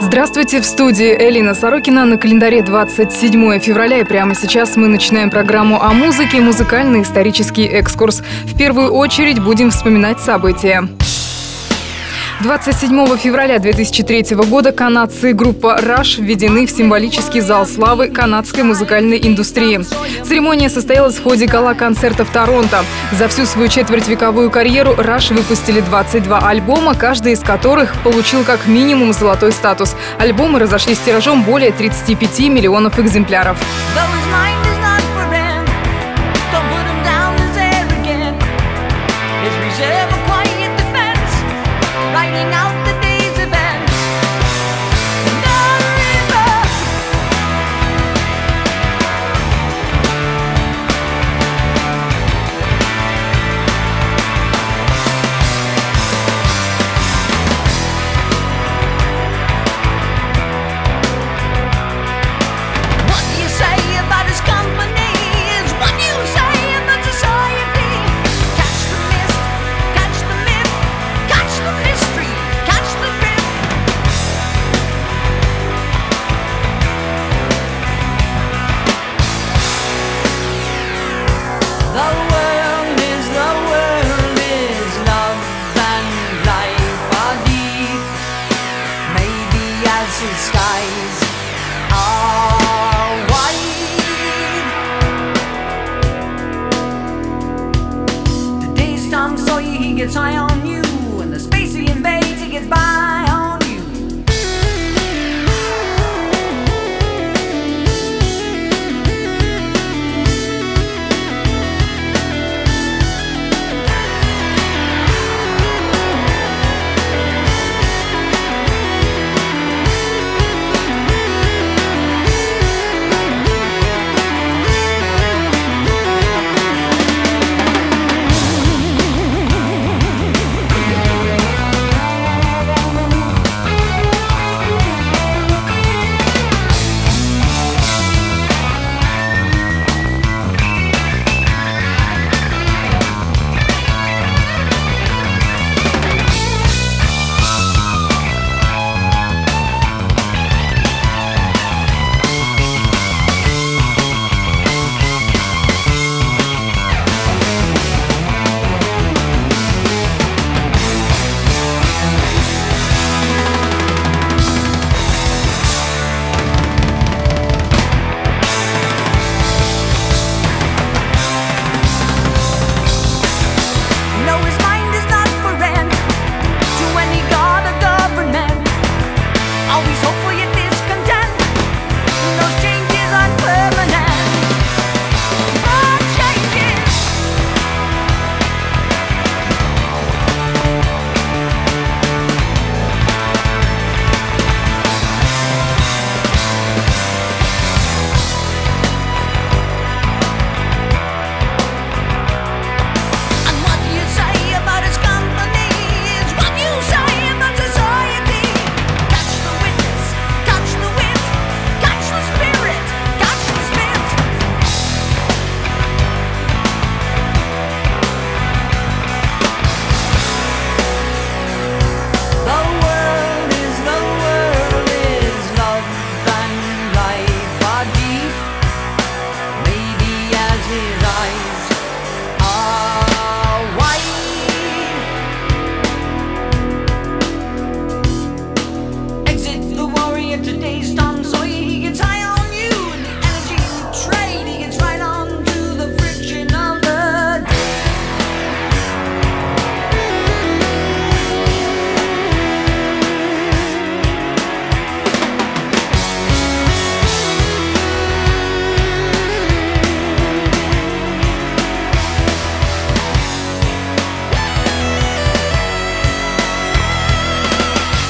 Здравствуйте, в студии Элина Сорокина. На календаре 27 февраля и прямо сейчас мы начинаем программу о музыке «Музыкальный исторический экскурс». В первую очередь будем вспоминать события. 27 февраля 2003 года канадцы группа Rush введены в символический зал славы канадской музыкальной индустрии. Церемония состоялась в ходе гала-концерта в Торонто. За всю свою четвертьвековую карьеру Rush выпустили 22 альбома, каждый из которых получил как минимум золотой статус. Альбомы разошлись тиражом более 35 миллионов экземпляров. –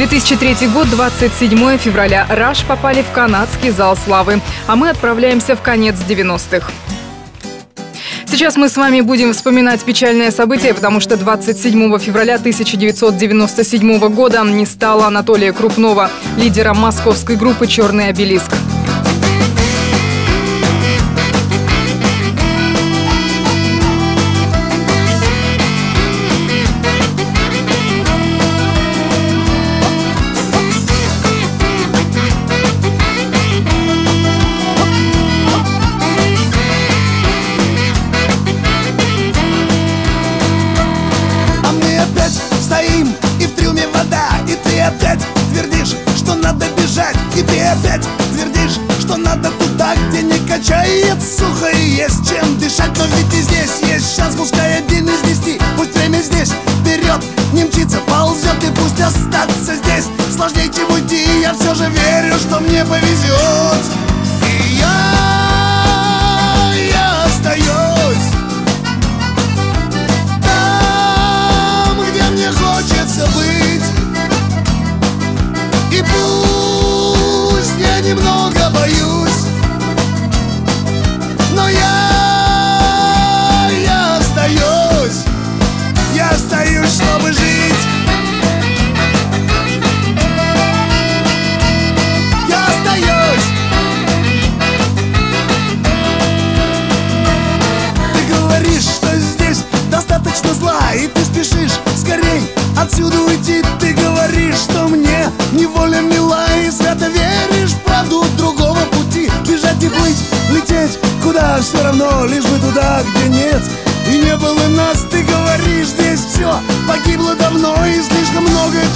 2003 год, 27 февраля. «Раш» попали в канадский зал славы. А мы отправляемся в конец 90-х. Сейчас мы с вами будем вспоминать печальное событие, потому что 27 февраля 1997 года не стало Анатолия Крупнова, лидера московской группы «Черный обелиск». Опять твердишь, что надо туда, где не качает сухо и есть чем дышать. Но ведь и здесь есть шанс, пускай один из десяти Пусть время здесь вперед не мчится, ползет и пусть остаться здесь Сложнее, чем уйти, я все же верю, что мне повезет И я, я остаюсь хочется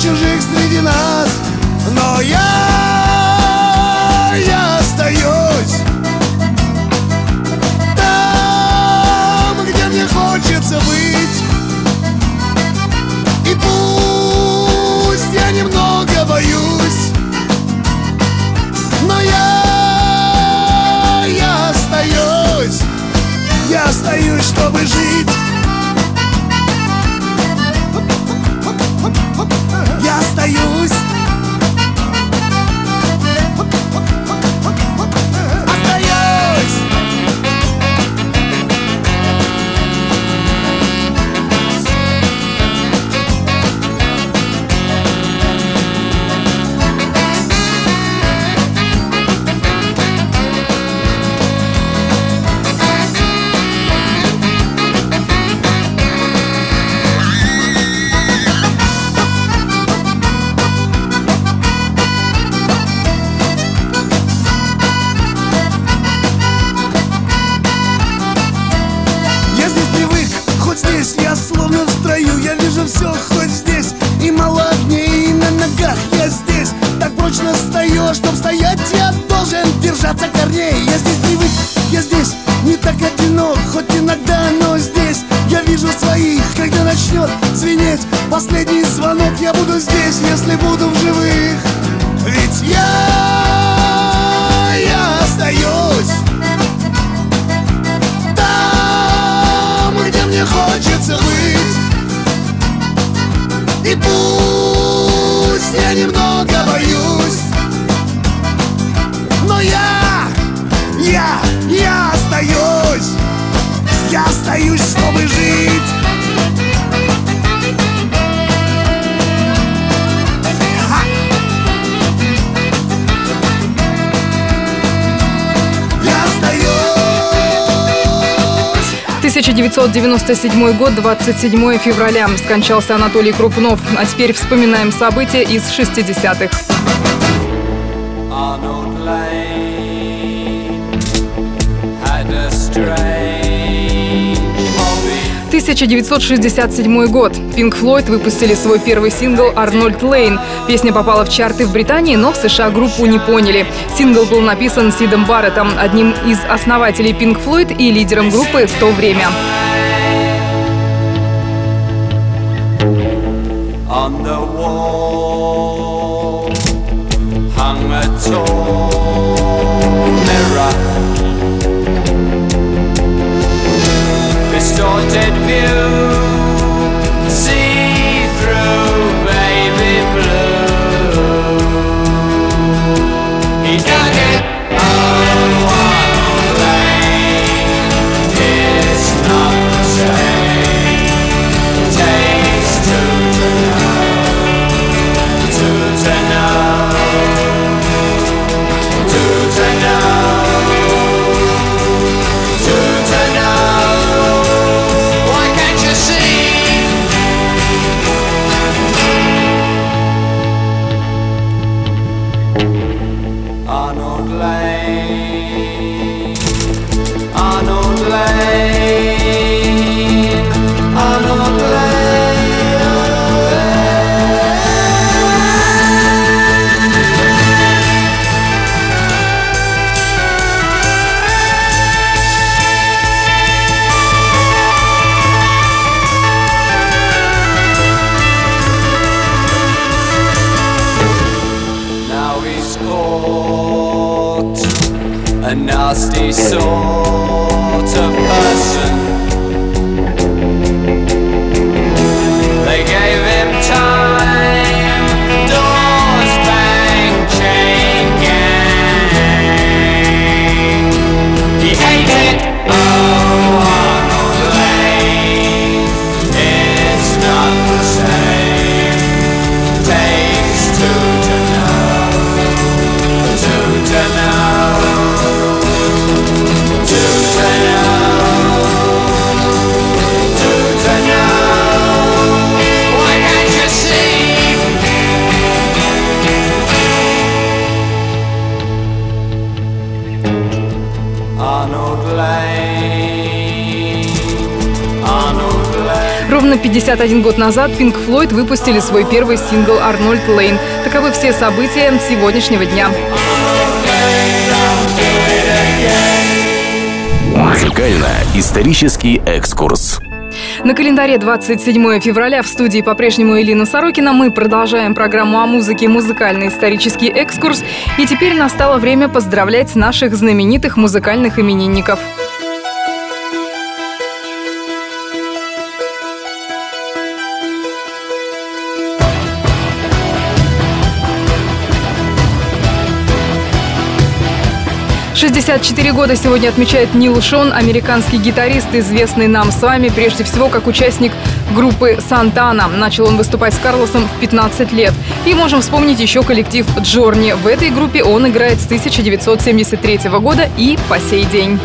чужих среди нас. Но я, Последний звонок я буду здесь, если буду в живых. Ведь я, я остаюсь. Там, где мне хочется быть. И пусть я немного боюсь. Но я, я, я остаюсь. Я остаюсь, чтобы жить. 1997 год, 27 февраля. Скончался Анатолий Крупнов. А теперь вспоминаем события из 60-х. 1967 год. Пинк Флойд выпустили свой первый сингл «Арнольд Лейн». Песня попала в чарты в Британии, но в США группу не поняли. Сингл был написан Сидом Барреттом, одним из основателей Пинк Флойд и лидером группы в то время. On the day. Ровно 51 год назад Pink Floyd выпустили свой первый сингл «Арнольд Лейн». Таковы все события сегодняшнего дня. Музыкально-исторический экскурс. На календаре 27 февраля в студии по-прежнему Элина Сорокина. Мы продолжаем программу о музыке «Музыкальный исторический экскурс». И теперь настало время поздравлять наших знаменитых музыкальных именинников. 64 года сегодня отмечает Нил Шон, американский гитарист, известный нам с вами прежде всего как участник группы «Сантана». Начал он выступать с Карлосом в 15 лет. И можем вспомнить еще коллектив «Джорни». В этой группе он играет с 1973 года и по сей день.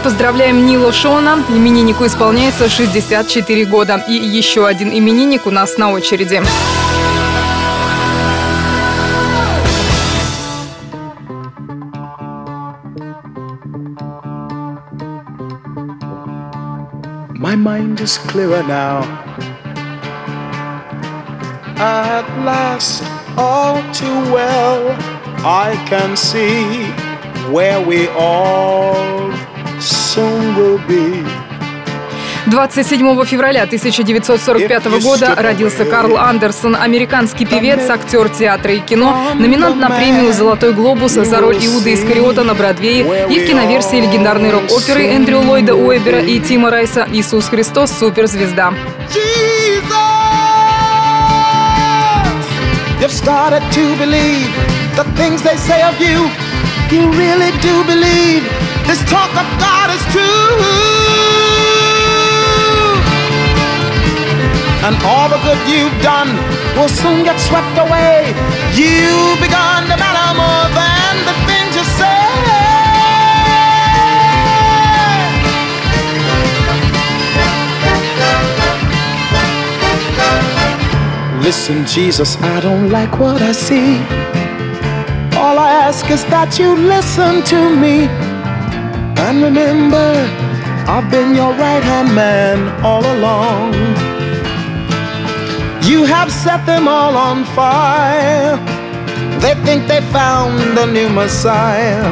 Поздравляем Нила Шона. Имениннику исполняется 64 года. И еще один именинник у нас на очереди. My mind is clearer now. At last, all too well, I can see where we all soon will be. 27 февраля 1945 года родился Карл Андерсон, американский певец, актер театра и кино, номинант на премию «Золотой глобус» за роль Иуда Искариота на Бродвее и в киноверсии легендарной рок-оперы Эндрю Ллойда Уэбера и Тима Райса «Иисус Христос. Суперзвезда». You've started to believe the things they say of you. You really do believe this talk of God is true. And all the good you've done will soon get swept away. You've begun to matter more than the things you say. Listen, Jesus, I don't like what I see. All I ask is that you listen to me. And remember, I've been your right hand man all along. You have set them all on fire. They think they found a new Messiah.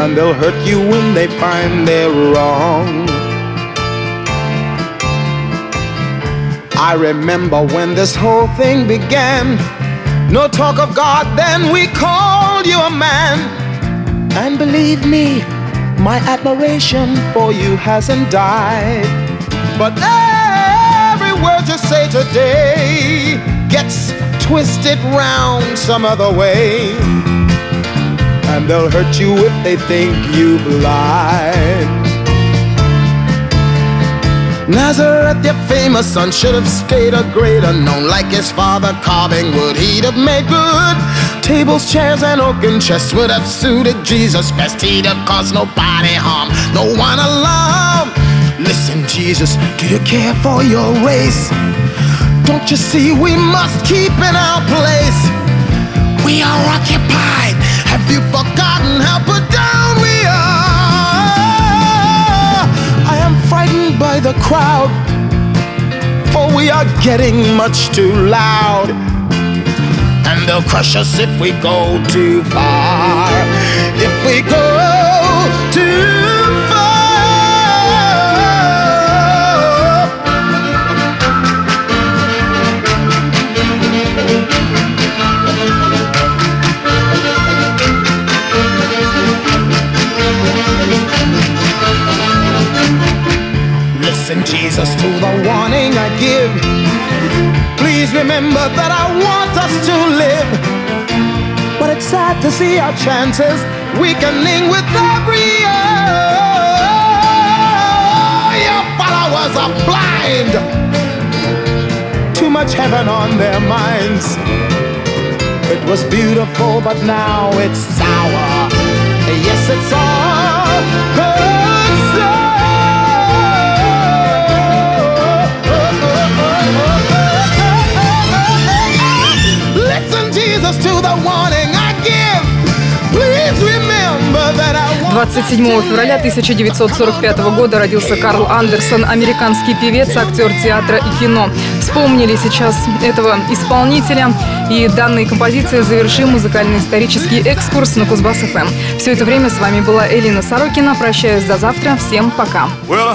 And they'll hurt you when they find they're wrong. I remember when this whole thing began. No talk of God, then we called you a man. And believe me, my admiration for you hasn't died. But every word you say today gets twisted round some other way. And they'll hurt you if they think you blind. Nazareth, your famous son, should have stayed a greater known. Like his father carving wood, he'd have made good. Tables, chairs, and oaken chests would have suited Jesus best. He'd have caused nobody harm, no one alarm. Listen, Jesus, do you care for your race? Don't you see we must keep in our place? We are occupied. Have you forgotten how put down we the crowd, for we are getting much too loud. And they'll crush us if we go too far. If we go too far. Listen, Jesus, to the warning I give. Please remember that I want us to live. But it's sad to see our chances weakening with every year. Your followers are blind. Too much heaven on their minds. It was beautiful, but now it's sour. Yes, it's all Listen, Jesus, 27 февраля 1945 года родился Карл Андерсон, американский певец, актер театра и кино. Вспомнили сейчас этого исполнителя. И данной композицией завершим музыкально-исторический экскурс на Кузбасс-ФМ. Все это время с вами была Элина Сорокина. Прощаюсь до завтра. Всем пока. Well,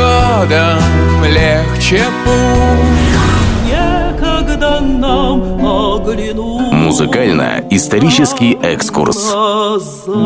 годом легче путь Некогда нам оглянуть Музыкально-исторический экскурс. глаза.